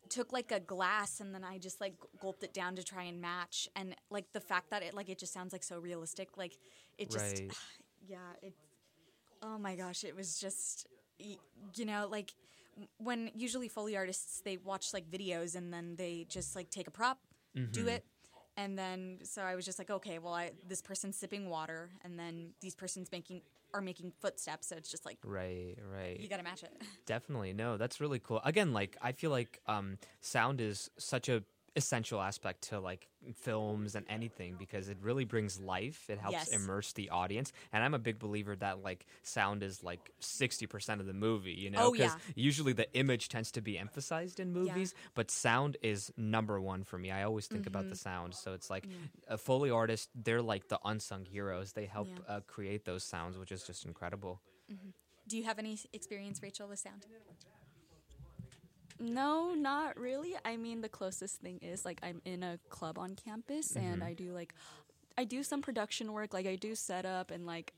took like a glass and then I just like gulped it down to try and match and like the fact that it like it just sounds like so realistic like it just Right. [sighs] yeah it oh my gosh it was just you know like when usually foley artists they watch like videos and then they just like take a prop do Mhm. it and then so I was just like okay well I this person's sipping water and then these persons making are making footsteps so it's just like right, right. you got to match it [laughs] Definitely. No, that's really cool. Again, like I feel like um sound is such a essential aspect to like films and anything because it really brings life. It helps Yes. immerse the audience. And I'm a big believer that like sound is like 60% of the movie, you know, Oh, because yeah. usually the image tends to be emphasized in movies, but sound is number 1 for me. I always think about the Mhm. sound. So it's like Yeah. a Foley artist, they're like the unsung heroes. They help Yeah. uh, create those sounds, which is just incredible. Mhm. do you have any experience rachel with sound No, not really. I mean, the closest thing is like I'm in a club on campus and Mhm. I do like I do some production work, like I do setup and like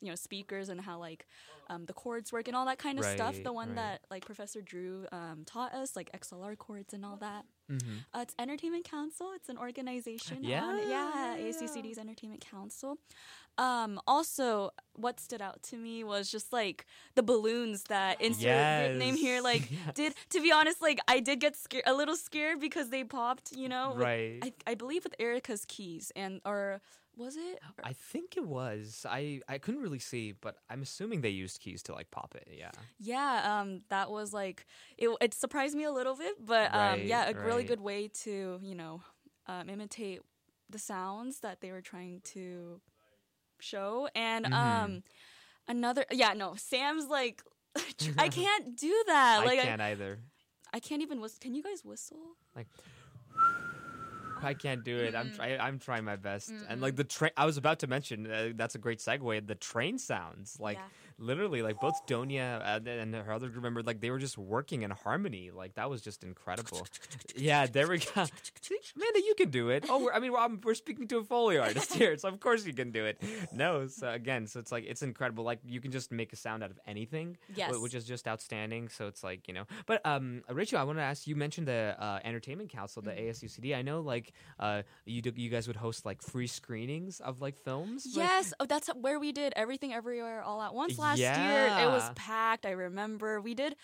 you know speakers and how like um, the cords work and all that kind of stuff. The one right. that like Professor Drew um, taught us, like XLR cords and all that. Mhm. Uh, it's Entertainment Council. It's an organization. on- yeah, Yeah. ASUCD's Entertainment Council. Um, also, what stood out to me was just like the balloons that insert your name here. Like, [laughs] Yes. did to be honest, like I did get scared, a little scared because they popped. You know, with- Right. I, I believe with Erica's keys and or was it? I think it was. I I couldn't really see, but I'm assuming they used keys to like pop it. Yeah. Yeah, um, that was like it. It surprised me a little bit, but um, Right, yeah, a really good way to you know um, imitate the sounds that they were trying to show. And Mhm. um, another, yeah, no, Sam's like, [laughs] I [laughs] can't do that. Like I can't either. I can't even whistle. Can you guys whistle? Like I can't do it. I'm try- I'm trying my best. And like the train, I was about to mention uh, that's a great segue. The train sounds like Yeah. Literally like both Donia and, and her other group member like they were just working in harmony. Like that was just incredible. yeah, there we go. [laughs] Amanda, you can do it. Oh, we're, I mean, we're, I'm- we're speaking to a foley artist here, so of course you can do it. No, so again, so it's like it's incredible. Like you can just make a sound out of anything, Yes. which is just outstanding. So it's like you know. But um, Rachel, I want to ask. You mentioned the uh, entertainment council, the ASUCD. I know like uh, you do, you guys would host like free screenings of like films. like- Yes, oh, that's where we did everything everywhere all at once last year. It was packed. I remember we did.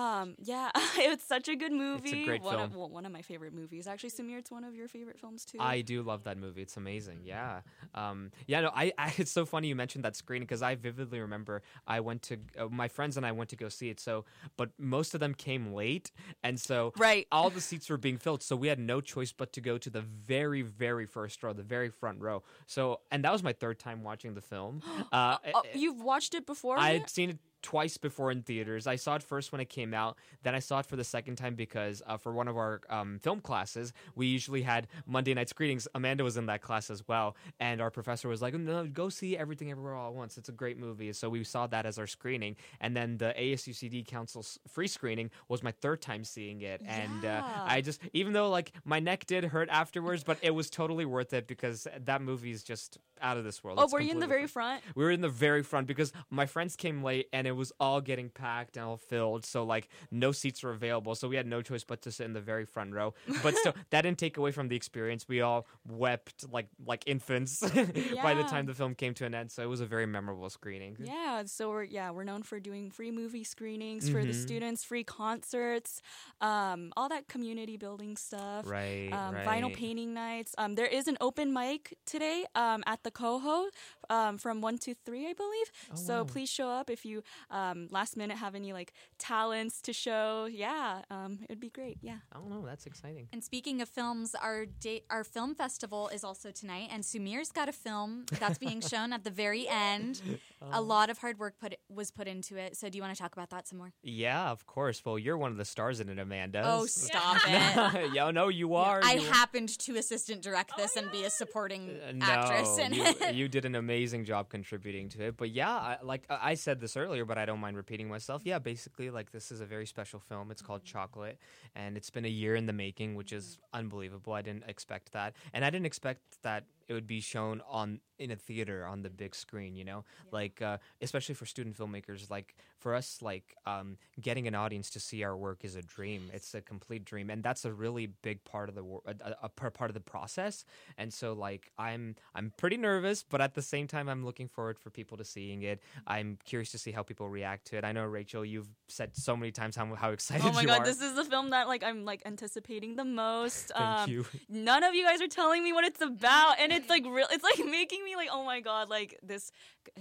Um, yeah, [laughs] it's such a good movie. great one Of, well, one of my favorite movies. Actually, Samir, it's one of your favorite films too. I do love that movie. It's amazing. Yeah. Um, yeah. No, I, I. [laughs] It's so funny you mentioned that screening because I vividly remember I went to uh, my friends and I went to go see it. So, but most of them came late, and so right, all the seats were being filled. So we had no choice but to go to the very, very first row, the very front row. So, and that was my third time watching the film. [gasps] Uh, Oh, you've watched it before? I had seen it twice before in theaters. I saw it first when it came out. Then I saw it for the second time because uh, for one of our um, film classes, we usually had Monday night screenings. Amanda was in that class as well, and our professor was like, "No, go see Everything Everywhere All at Once. It's a great movie." So we saw that as our screening, and then the ASUCD Council's free screening was my third time seeing it, and uh, I just even though like my neck did hurt afterwards, but it was totally worth it because that movie is just out of this world. Oh, It's were you in the very front? we were in the very front because my friends came late and it was all getting packed and all filled. So like no seats were available. So we had no choice but to sit in the very front row. But still, [laughs] that didn't take away from the experience. We all wept like like infants [laughs] by the time the film came to an end. So it was a very memorable screening. Yeah, so we're yeah we're known for doing free movie screenings for the Mhm. students, free concerts, um, all that community building stuff. Right, Um, Vinyl painting nights. Um, there is an open mic today um, at the Coho um, from one to three, I believe. Oh, so wow. please show up if you um, last minute have any like talents to show. Yeah, um, it would be great. Yeah. I don't know. That's exciting. And speaking of films, our date, our film festival is also tonight, and Sumir's got a film that's being shown at the very end. [laughs] a Oh. lot of hard work put was put into it. So, do you want to talk about that some more? Yeah, of course. Well, you're one of the stars in it, Amanda. Oh, stop [laughs] it! [laughs] yeah, no, you are. I you are. happened to assistant direct this and be a supporting Uh, no, actress in you, it. you did an amazing job contributing to it. But yeah, I, like I I said this earlier, but I don't mind repeating myself. Yeah, basically, like this is a very special film. It's called mm-hmm. Chocolate, and it's been a year in the making, which is unbelievable. I didn't expect that, and I didn't expect that it would be shown on in a theater on the big screen. You know, like uh, especially for student filmmakers, like for us, like um, getting an audience to see our work is a dream. It's a complete dream, and that's a really big part of the wor- a, a, part of the process. And so, like, I'm I'm pretty nervous, but at the same time, I'm looking forward for people to seeing it. I'm curious to see how people react to it. I know Rachel, you've said so many times how how excited you are. Oh my god, are. this is the film that like I'm like anticipating the most. [laughs] Thank um, you. None of you guys are telling me what it's about, and it's [laughs] like real. It's like [laughs] making me like, oh my god, like this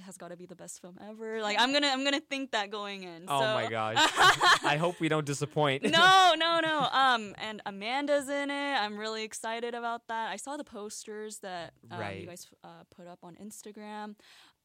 has got to be the best film ever. Like I'm gonna I'm gonna think that going in. oh so- my gosh! [laughs] I hope we don't disappoint. no, [laughs] no, no. Um, and Amanda's in it. I'm really excited about that. I saw the posters that um, Right. you guys uh, put up on Instagram.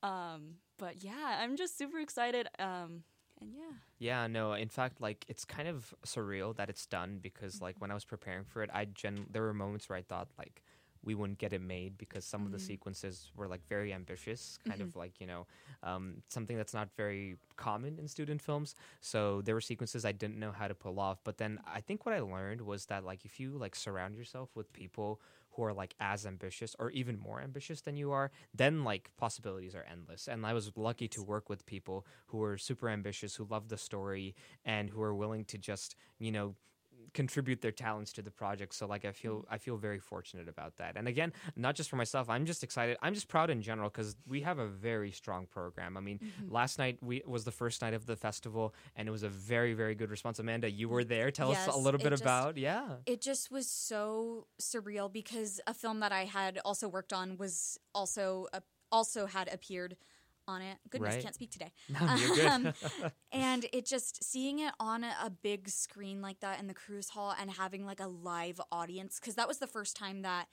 Um, but yeah, I'm just super excited. Um, and yeah. Yeah, no. In fact, like it's kind of surreal that it's done because like when I was preparing for it, I gen there were moments where I thought like we wouldn't get it made because some of the Mhm. sequences were like very ambitious, kind Mhm. of like you know um, something that's not very common in student films. So there were sequences I didn't know how to pull off. But then I think what I learned was that like if you like surround yourself with people who are like as ambitious or even more ambitious than you are, then like possibilities are endless. And I was lucky to work with people who were super ambitious, who love the story, and who are willing to just, you know, contribute their talents to the project. So like i feel i feel very fortunate about that. And again not just for myself i'm just excited i'm just proud in general because we have a very strong program. I mean Mm-hmm. Mhm. last night we was the first night of the festival and it was a very very good response. Amanda you were there. Tell us a little bit just- about yeah. It just was so surreal because a film that I had also worked on was also uh, also had appeared on it. Goodness, Right. can't speak today. [laughs] No, you're good. Um, [laughs] and it just seeing it on a, a big screen like that in the Cruess Hall and having like a live audience because that was the first time that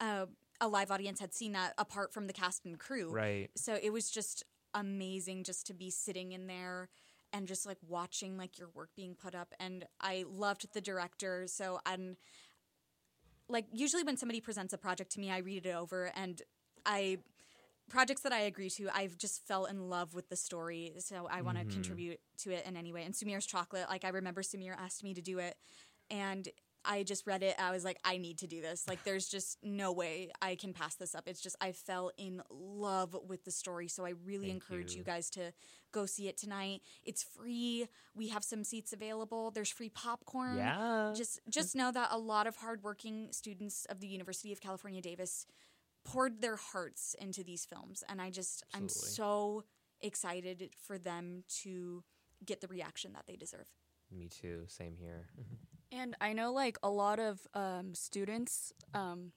uh, a live audience had seen that apart from the cast and crew. Right. So it was just amazing just to be sitting in there and just like watching like your work being put up and I loved the director so and like usually when somebody presents a project to me, I read it over and I projects that I agree to, I've just fell in love with the story, so I want to Mhm. contribute to it in any way. And Sumir's chocolate, like I remember Sumir asked me to do it, and I just read it. I was like, I need to do this. Like, there's just no way I can pass this up. It's just I fell in love with the story, so I really Thank encourage you. you. guys to go see it tonight. It's free. We have some seats available. There's free popcorn. Yeah. Just just know that a lot of hardworking students of the University of California, Davis poured their hearts into these films and i just i'm so excited for them to get the reaction that they deserve Me too. Same here. [laughs] And I know like a lot of um, students um,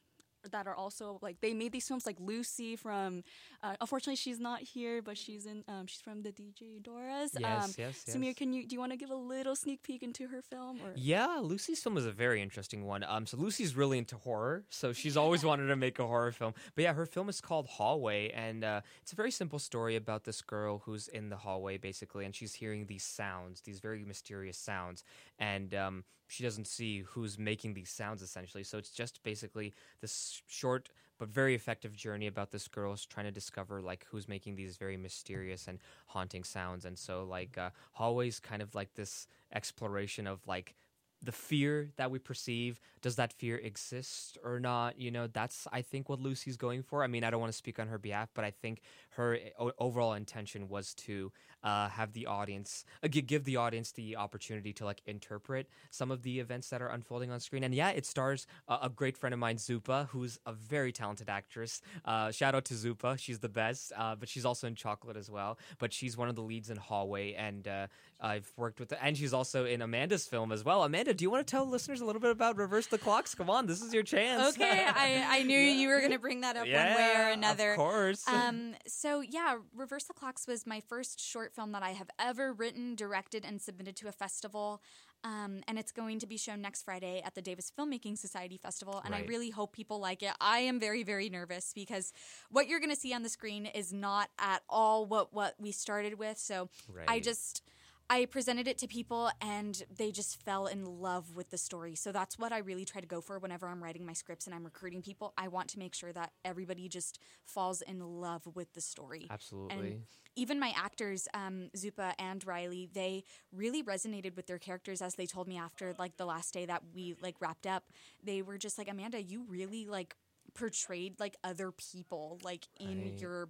that are also like they made these films like Lucy from. Uh, unfortunately, she's not here, but she's in. Um, she's from the DJ Doras. Yes, um, yes, Samir, yes. can you do you want to give a little sneak peek into her film? Or Yeah, Lucy's film is a very interesting one. Um, so Lucy's really into horror, so she's always [laughs] wanted to make a horror film. But yeah, her film is called Hallway, and uh, it's a very simple story about this girl who's in the hallway basically, and she's hearing these sounds, these very mysterious sounds, and um, she doesn't see who's making these sounds essentially. So it's just basically this short but very effective journey about this girl's trying to discover like who's making these very mysterious and haunting sounds. And so like uh, Hallway's kind of like this exploration of like the fear that we perceive does that fear exist or not you know that's i think what lucy's going for i mean i don't want to speak on her behalf but i think her o- overall intention was to uh, have the audience uh, give the audience the opportunity to like interpret some of the events that are unfolding on screen. And yeah it stars a, a great friend of mine zupa who's a very talented actress. Uh, shout out to zupa. She's the best uh, but she's also in chocolate as well. But she's one of the leads in hallway and uh, i've worked with and she's also in amanda's film as well. Amanda do you want to tell listeners a little bit about reverse the clocks? Come on this is your chance. Okay i, I knew [laughs] you were going to bring that up one way Yeah, or of another. course. um, so yeah reverse the clocks was my first short film that i have ever written directed and submitted to a festival um, and it's going to be shown next Friday at the Davis Filmmaking Society Festival. And I really hope people like it. I am very, very nervous because what you're going to see on the screen is not at all what what we started with. So I just I presented it to people and they just fell in love with the story. So that's what I really try to go for whenever I'm writing my scripts and I'm recruiting people. I want to make sure that everybody just falls in love with the story. Absolutely. And even my actors, um, Zupa and Riley, they really resonated with their characters as they told me after like the last day that we like wrapped up. They were just like, Amanda, you really like portrayed like other people like in Right. your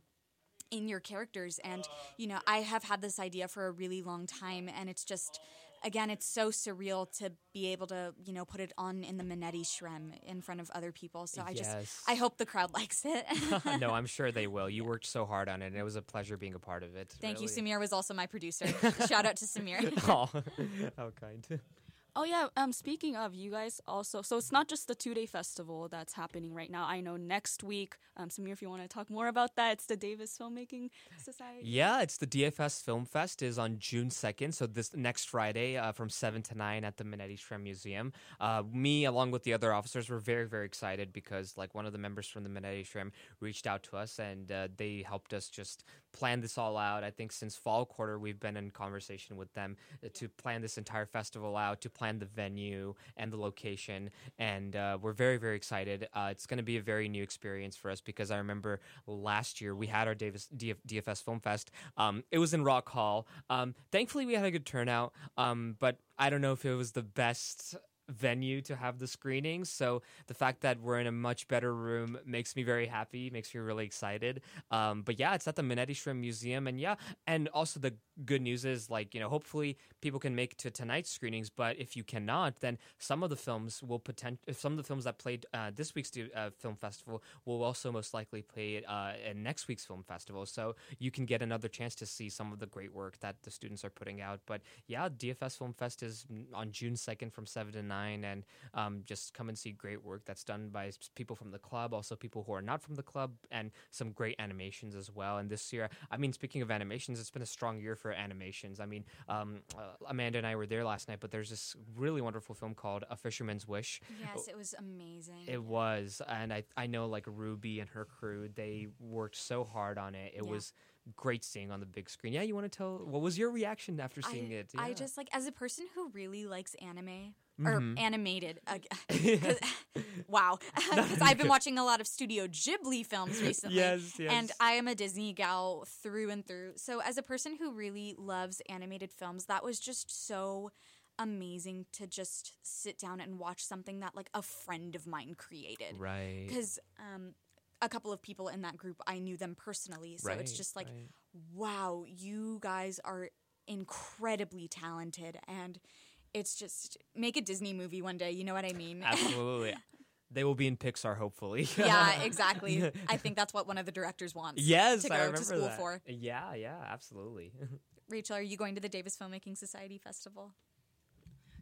in your characters. And you know i have had this idea for a really long time and it's just again it's so surreal to be able to you know put it on in the Manetti Shrem in front of other people. So i just i hope the crowd [laughs] likes it. [laughs] No i'm sure they will. You [laughs] worked so hard on it and it was a pleasure being a part of it. Thank you. Really. samir was also my producer. Shout out to samir. Oh, how kind Oh yeah. Um, speaking of, you guys also. So it's not just the two day festival that's happening right now. I know next week. Um, Samir, if you want to talk more about that, it's the Davis Filmmaking Society. Yeah, it's the DFS Film Fest is on June 2nd, so this next Friday uh, from 7 to 9 at the Manetti Shrem Museum. Uh, me, along with the other officers, were very, very excited because like one of the members from the Manetti Shrem reached out to us and uh, they helped us just plan this all out. I think since fall quarter, we've been in conversation with them uh, to plan this entire festival out, to plan the venue and the location, and uh, we're very, very excited. Uh, it's going to be a very new experience for us because I remember last year we had our Davis DF, DFS Film Fest. Um, it was in Rock Hall. Um, thankfully, we had a good turnout, um, but I don't know if it was the best venue to have the screenings. So the fact that we're in a much better room makes me very happy, makes me really excited. Um, but yeah, it's at the Manetti Shrem Museum, and yeah, and also the good news is like you know hopefully people can make to tonight's screenings. But if you cannot, then some of the films will potential some of the films that played uh, this week's uh, film festival will also most likely play uh, in next week's film festival. So you can get another chance to see some of the great work that the students are putting out. But yeah, DFS Film Fest is on June second from seven to and um, just come and see great work that's done by people from the club, also people who are not from the club, and some great animations as well. And this year, I mean, speaking of animations, it's been a strong year for animations. I mean, um, uh, Amanda and I were there last night, but there's this really wonderful film called A Fisherman's Wish. yes it was amazing It was, and I I know like Ruby and her crew, they worked so hard on it. It Yeah. was great seeing on the big screen. Yeah, you want to tell what was your reaction after seeing I, it? I just like as a person who really likes anime or Mhm. animated. Uh, [laughs] [laughs] wow, [laughs] because I've been watching a lot of Studio Ghibli films recently. Yes, yes. And. I am a Disney gal through and through. So as a person who really loves animated films, that was just so amazing to just sit down and watch something that like a friend of mine created. Right. Because um, a couple of people in that group, I knew them personally. So it's just like, right. wow, you guys are incredibly talented. And it's just make a Disney movie one day. You know what I mean? [laughs] Absolutely. They will be in Pixar, hopefully. yeah, [laughs] exactly. I think that's what one of the directors wants. yes, to go I remember to school that. for. Yeah, yeah, absolutely. [laughs] Rachel, are you going to the Davis Filmmaking Society Festival?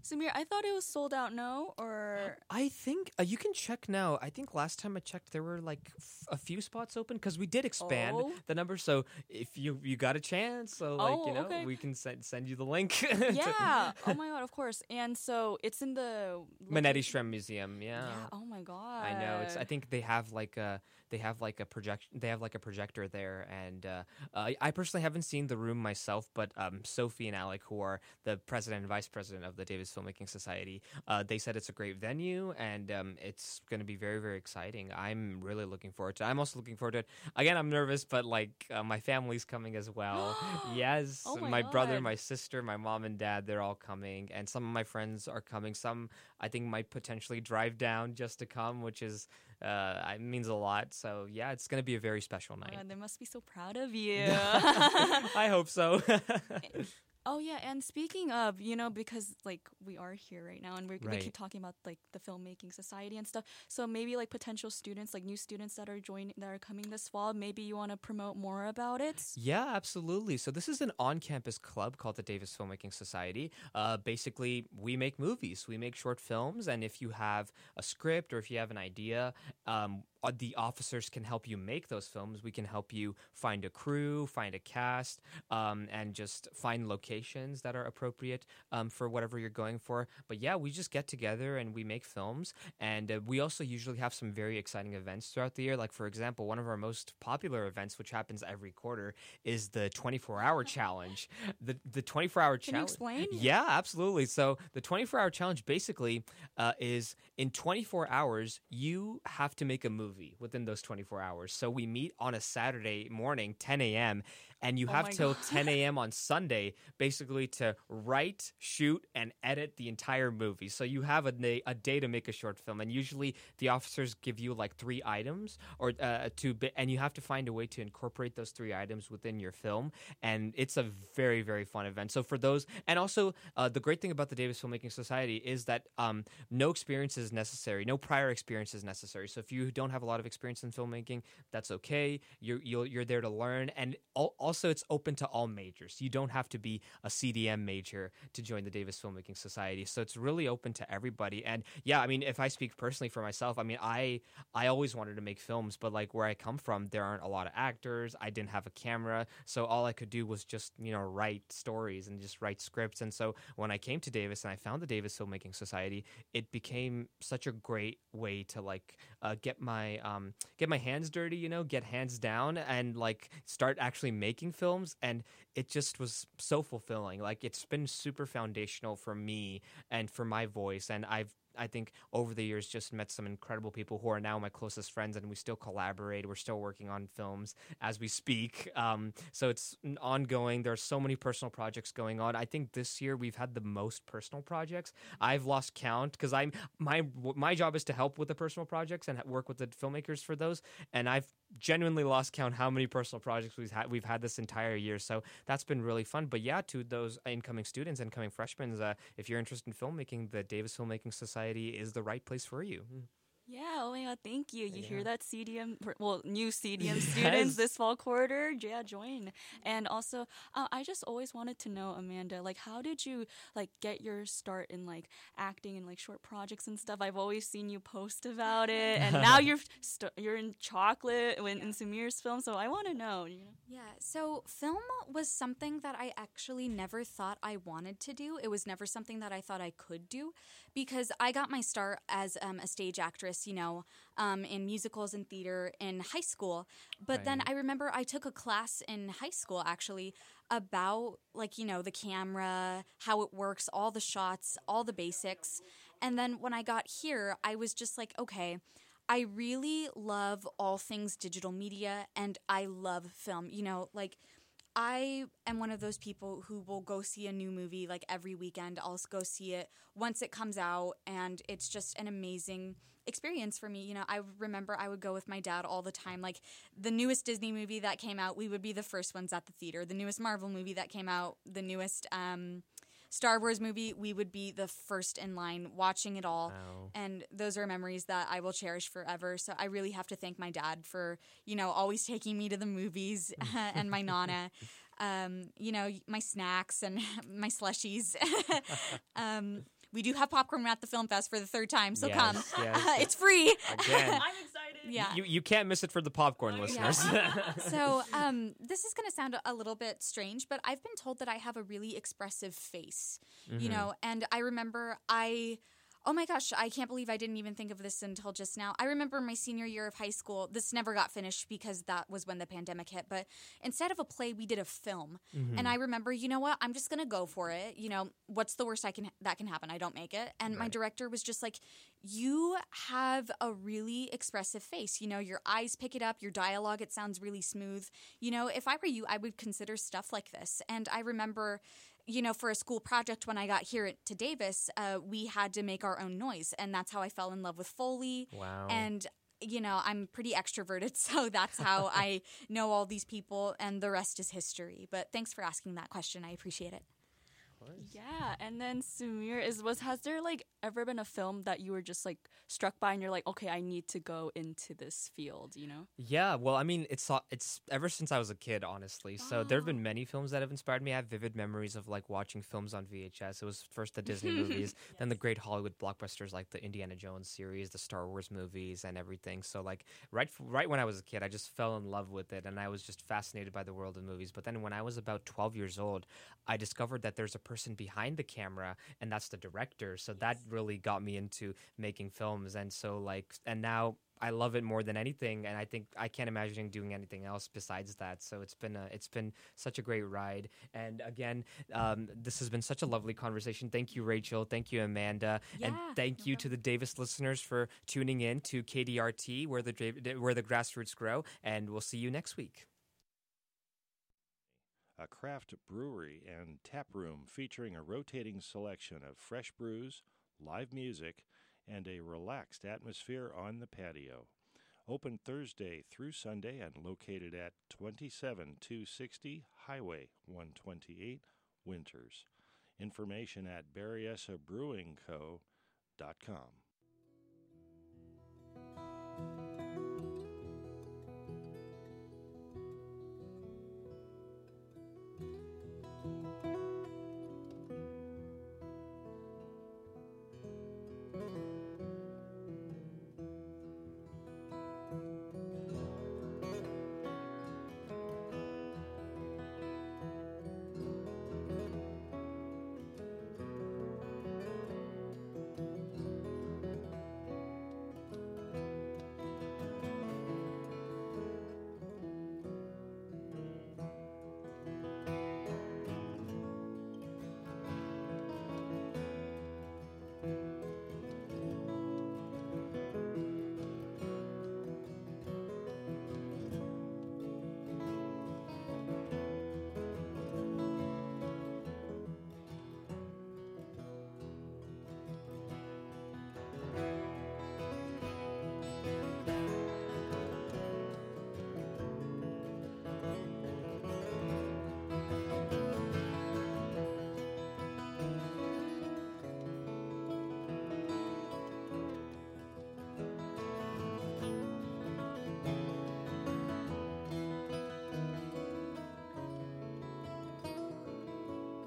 Samir, I thought it was sold out. No, or I think uh, you can check now. I think last time I checked, there were like f- a few spots open because we did expand Oh. the number. So if you you got a chance, so like Oh, you know, okay. we can send send you the link. to- [laughs] yeah. oh [laughs] my god, of course. And so it's in the Manetti Shrem Museum. Yeah. Yeah. Oh my god. I know. It's. I think they have like a they have like a project. They have like a projector there, and uh, uh, I personally haven't seen the room myself, but um, Sophie and Alec, who are the president and vice president of the Davis Filmmaking Society, uh, they said it's a great venue and um, it's going to be very very exciting. I'm really looking forward to. it. I'm also looking forward to it. Again, I'm nervous, but like uh, my family's coming as well. [gasps] yes, Oh my brother, my sister, my mom and dad, they're all coming, and some of my friends are coming. Some I think might potentially drive down just to come, which is uh, it means a lot. So yeah, it's going to be a very special night. Uh, they must be so proud of you. [laughs] I hope so. [laughs] oh yeah, and speaking of, you know, because like we are here right now, and we're, we keep talking about like the filmmaking society and stuff. So maybe like potential students, like new students that are joining, that are coming this fall. Maybe you want to promote more about it. Yeah, absolutely. So this is an on-campus club called the Davis Filmmaking Society. Uh, basically, we make movies, we make short films, and if you have a script or if you have an idea, um, the officers can help you make those films. We can help you find a crew, find a cast, um, and just find locations that are appropriate um, for whatever you're going for. But yeah, we just get together and we make films. And uh, we also usually have some very exciting events throughout the year. Like, for example, one of our most popular events, which happens every quarter, is the 24 hour [laughs] challenge. The, the 24 hour Can you challenge. explain? Yeah, absolutely. So the 24 hour challenge basically uh, is in 24 hours, you have to make a movie within those 24 hours. So we meet on a Saturday morning, 10 a.m., and you Oh have till God. 10 a.m. [laughs] on Sunday basically to write, shoot, and edit the entire movie. So you have a day, a day to make a short film, and usually the officers give you like three items or uh, to, and you have to find a way to incorporate those three items within your film. And it's a very, very fun event. So for those, and also uh, the great thing about the Davis Filmmaking Society is that um, no experience is necessary, no prior experience is necessary. So if you don't have a lot of experience in filmmaking, that's okay. You're you're, you're there to learn, and al- also it's open to all majors. You don't have to be a CDM major to join the Davis Filmmaking Society. So it's really open to everybody. And yeah, I mean, if I speak personally for myself, I mean, I I always wanted to make films, but like where I come from, there aren't a lot of actors. I didn't have a camera, so all I could do was just you know write stories and just write scripts. And so when I came to Davis and I found the Davis Filmmaking Society, it became such a great way to like uh, get my um, get my hands dirty, you know, get hands down, and like start actually making films. And it just was so fulfilling. Like it's been super foundational for me and for my voice, and I've I think over the years just met some incredible people who are now my closest friends, and we still collaborate. We're still working on films as we speak. Um, so it's ongoing. There are so many personal projects going on. I think this year we've had the most personal projects. I've lost count because I'm my my job is to help with the personal projects and work with the filmmakers for those, and I've genuinely lost count how many personal projects we've had we've had this entire year. So that's been really fun. But yeah, to those incoming students, incoming freshmen, uh, if you're interested in filmmaking, the Davis Filmmaking Society is the right place for you. Mm. Yeah, oh my god, thank you. You Yeah. hear that CDM, well, new CDM [laughs] Yes. students this fall quarter? Yeah, join. And also, uh, I just always wanted to know, Amanda, like, how did you like get your start in like acting and like short projects and stuff? I've always seen you post about it, and [laughs] now you're st- you're in Chocolate when in Samir's film. So I want to know. You know? Yeah, so film was something that I actually never thought I wanted to do. It was never something that I thought I could do because I got my start as um, a stage actress actress, you know, um, in musicals and theater in high school. But then I remember I took a class in high school actually about like, you know, the camera, how it works, all the shots, all the basics. And then when I got here, I was just like, okay, I really love all things digital media and I love film. You know, like I am one of those people who will go see a new movie like every weekend. I'll go see it once it comes out, and it's just an amazing experience for me. You know, I remember I would go with my dad all the time. Like the newest Disney movie that came out, we would be the first ones at the theater. The newest Marvel movie that came out, the newest um, Star Wars movie, we would be the first in line watching it all. Wow. And those are memories that I will cherish forever. So I really have to thank my dad for, you know, always taking me to the movies [laughs] and my nana. Um, you know, my snacks and [laughs] my slushies. [laughs] um, we do have popcorn at the film fest for the third time, so Yes, come. yes. [laughs] it's free. Again. [laughs] I'm excited. Yeah. You, you can't miss it for the popcorn listeners. [laughs] so um, this is going to sound a little bit strange, but I've been told that I have a really expressive face, you Mhm. know, and I remember I. Oh my gosh, I can't believe I didn't even think of this until just now. I remember my senior year of high school. This never got finished because that was when the pandemic hit. But instead of a play, we did a film. Mhm. And I remember, you know what? I'm just going to go for it. You know, what's the worst I can that can happen? I don't make it. And my director was just like, "You have a really expressive face. You know, your eyes pick it up, your dialogue it sounds really smooth. You know, if I were you, I would consider stuff like this." And I remember you know, for a school project when I got here to Davis, uh, we had to make our own noise, and that's how I fell in love with Foley. Wow. And you know, I'm pretty extroverted, [laughs] so that's how [laughs] I know all these people, and the rest is history. But thanks for asking that question. I appreciate it. Yeah, and then Sumir is was has there like ever been a film that you were just like struck by and you're like, okay, I need to go into this field, you know? Yeah, well, I mean, it's uh, it's ever since I was a kid, honestly. So there have been many films that have inspired me. I have vivid memories of like watching films on VHS. It was first the Disney [laughs] movies, then the great Hollywood blockbusters like the Indiana Jones series, the Star Wars movies, and everything. So like right right when I was a kid, I just fell in love with it, and I was just fascinated by the world of movies. But then when I was about twelve years old, I discovered that there's a person behind the camera, and that's the director. So that really got me into making films, and so like, and now I love it more than anything, and I think I can't imagine doing anything else besides that. So it's been a, it's been such a great ride. And again, um, this has been such a lovely conversation. Thank you, Rachel. Thank you, Amanda, and Yeah, thank you to the Davis listeners for tuning in to KDRT, where the where the grassroots grow. And we'll see you next week. A craft brewery and tap room featuring a rotating selection of fresh brews, live music, and a relaxed atmosphere on the patio. Open Thursday through Sunday and located at 27260 Highway 128, Winters. Information at berryessabrewingco.com.